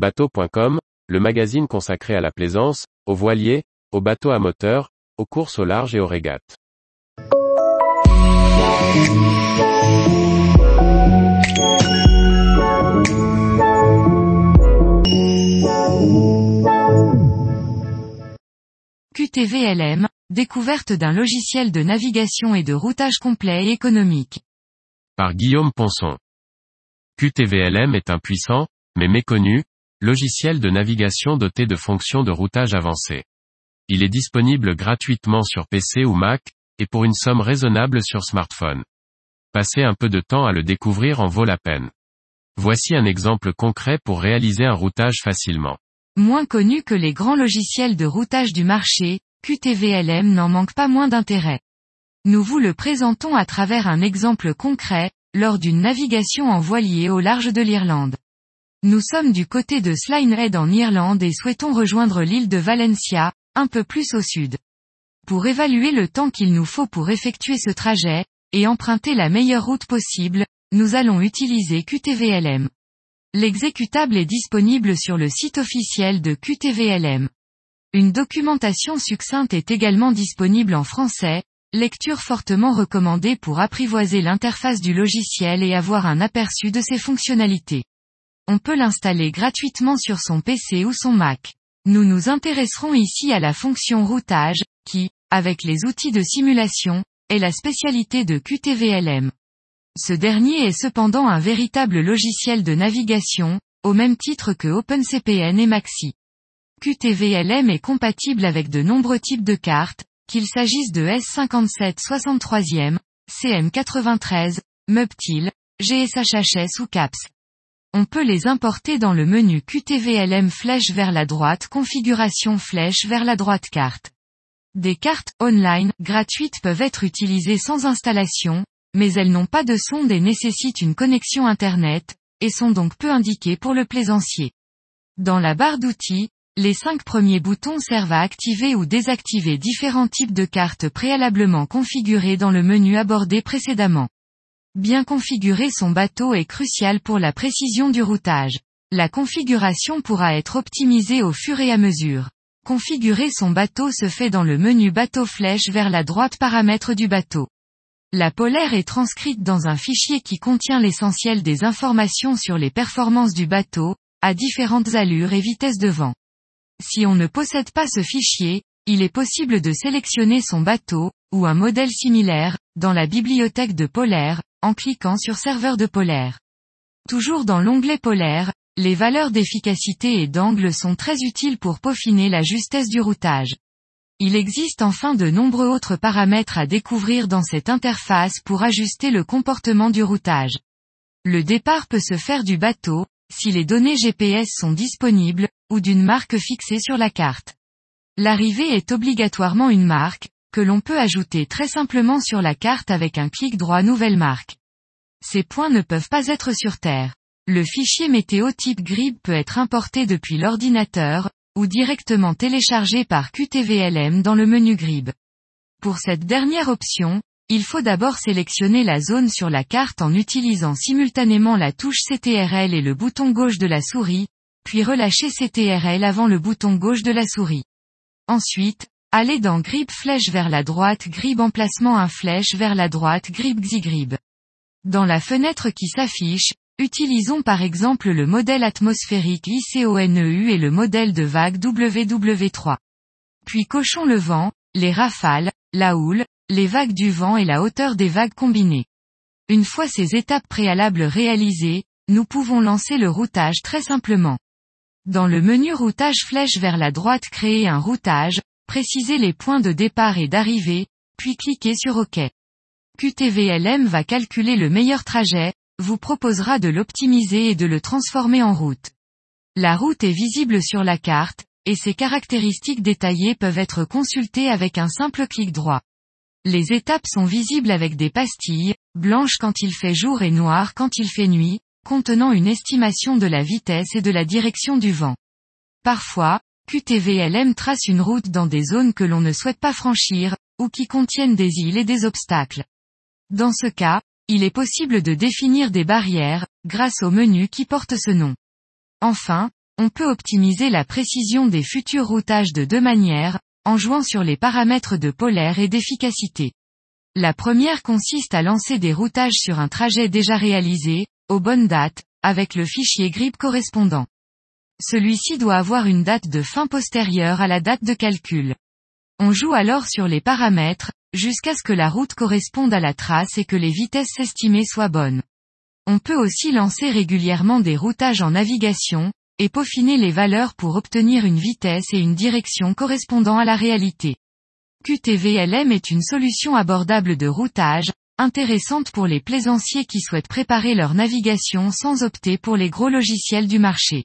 Bateau.com, le magazine consacré à la plaisance, aux voiliers, aux bateaux à moteur, aux courses au large et aux régates. QTVLM, découverte d'un logiciel de navigation et de routage complet et économique. Par Guillaume Ponson. QTVLM est un puissant, mais méconnu, logiciel de navigation doté de fonctions de routage avancées. Il est disponible gratuitement sur PC ou Mac, et pour une somme raisonnable sur smartphone. Passer un peu de temps à le découvrir en vaut la peine. Voici un exemple concret pour réaliser un routage facilement. Moins connu que les grands logiciels de routage du marché, QTVLM n'en manque pas moins d'intérêt. Nous vous le présentons à travers un exemple concret, lors d'une navigation en voilier au large de l'Irlande. Nous sommes du côté de Slinehead en Irlande et souhaitons rejoindre l'île de Valencia, un peu plus au sud. Pour évaluer le temps qu'il nous faut pour effectuer ce trajet, et emprunter la meilleure route possible, nous allons utiliser QTVLM. L'exécutable est disponible sur le site officiel de QTVLM. Une documentation succincte est également disponible en français, lecture fortement recommandée pour apprivoiser l'interface du logiciel et avoir un aperçu de ses fonctionnalités. On peut l'installer gratuitement sur son PC ou son Mac. Nous nous intéresserons ici à la fonction routage, qui, avec les outils de simulation, est la spécialité de QTVLM. Ce dernier est cependant un véritable logiciel de navigation, au même titre que OpenCPN et Maxi. QTVLM est compatible avec de nombreux types de cartes, qu'il s'agisse de S57 63e, CM93, Mubtil, GSHHS ou CAPS. On peut les importer dans le menu QTVLM flèche vers la droite configuration flèche vers la droite carte. Des cartes online gratuites peuvent être utilisées sans installation, mais elles n'ont pas de sonde et nécessitent une connexion Internet, et sont donc peu indiquées pour le plaisancier. Dans la barre d'outils, les cinq premiers boutons servent à activer ou désactiver différents types de cartes préalablement configurées dans le menu abordé précédemment. Bien configurer son bateau est crucial pour la précision du routage. La configuration pourra être optimisée au fur et à mesure. Configurer son bateau se fait dans le menu bateau flèche vers la droite paramètres du bateau. La polaire est transcrite dans un fichier qui contient l'essentiel des informations sur les performances du bateau, à différentes allures et vitesses de vent. Si on ne possède pas ce fichier, il est possible de sélectionner son bateau, ou un modèle similaire, dans la bibliothèque de polaire, en cliquant sur serveur de polaire. Toujours dans l'onglet polaire, les valeurs d'efficacité et d'angle sont très utiles pour peaufiner la justesse du routage. Il existe enfin de nombreux autres paramètres à découvrir dans cette interface pour ajuster le comportement du routage. Le départ peut se faire du bateau, si les données GPS sont disponibles, ou d'une marque fixée sur la carte. L'arrivée est obligatoirement une marque, que l'on peut ajouter très simplement sur la carte avec un clic droit nouvelle marque. Ces points ne peuvent pas être sur Terre. Le fichier météo type GRIB peut être importé depuis l'ordinateur, ou directement téléchargé par QTVLM dans le menu GRIB. Pour cette dernière option, il faut d'abord sélectionner la zone sur la carte en utilisant simultanément la touche CTRL et le bouton gauche de la souris, puis relâcher CTRL avant le bouton gauche de la souris. Ensuite, allez dans Grip flèche vers la droite Grip emplacement un flèche vers la droite Grip Xigrib. Dans la fenêtre qui s'affiche, utilisons par exemple le modèle atmosphérique ICONEU et le modèle de vague WW3. Puis cochons le vent, les rafales, la houle, les vagues du vent et la hauteur des vagues combinées. Une fois ces étapes préalables réalisées, nous pouvons lancer le routage très simplement. Dans le menu routage flèche vers la droite créer un routage, préciser les points de départ et d'arrivée, puis cliquez sur OK. QTVLM va calculer le meilleur trajet, vous proposera de l'optimiser et de le transformer en route. La route est visible sur la carte, et ses caractéristiques détaillées peuvent être consultées avec un simple clic droit. Les étapes sont visibles avec des pastilles, blanches quand il fait jour et noires quand il fait nuit, contenant une estimation de la vitesse et de la direction du vent. Parfois, QTVLM trace une route dans des zones que l'on ne souhaite pas franchir, ou qui contiennent des îles et des obstacles. Dans ce cas, il est possible de définir des barrières, grâce au menu qui porte ce nom. Enfin, on peut optimiser la précision des futurs routages de deux manières, en jouant sur les paramètres de polaire et d'efficacité. La première consiste à lancer des routages sur un trajet déjà réalisé, aux bonnes dates, avec le fichier GRIP correspondant. Celui-ci doit avoir une date de fin postérieure à la date de calcul. On joue alors sur les paramètres, jusqu'à ce que la route corresponde à la trace et que les vitesses estimées soient bonnes. On peut aussi lancer régulièrement des routages en navigation, et peaufiner les valeurs pour obtenir une vitesse et une direction correspondant à la réalité. QTVLM est une solution abordable de routage, intéressante pour les plaisanciers qui souhaitent préparer leur navigation sans opter pour les gros logiciels du marché.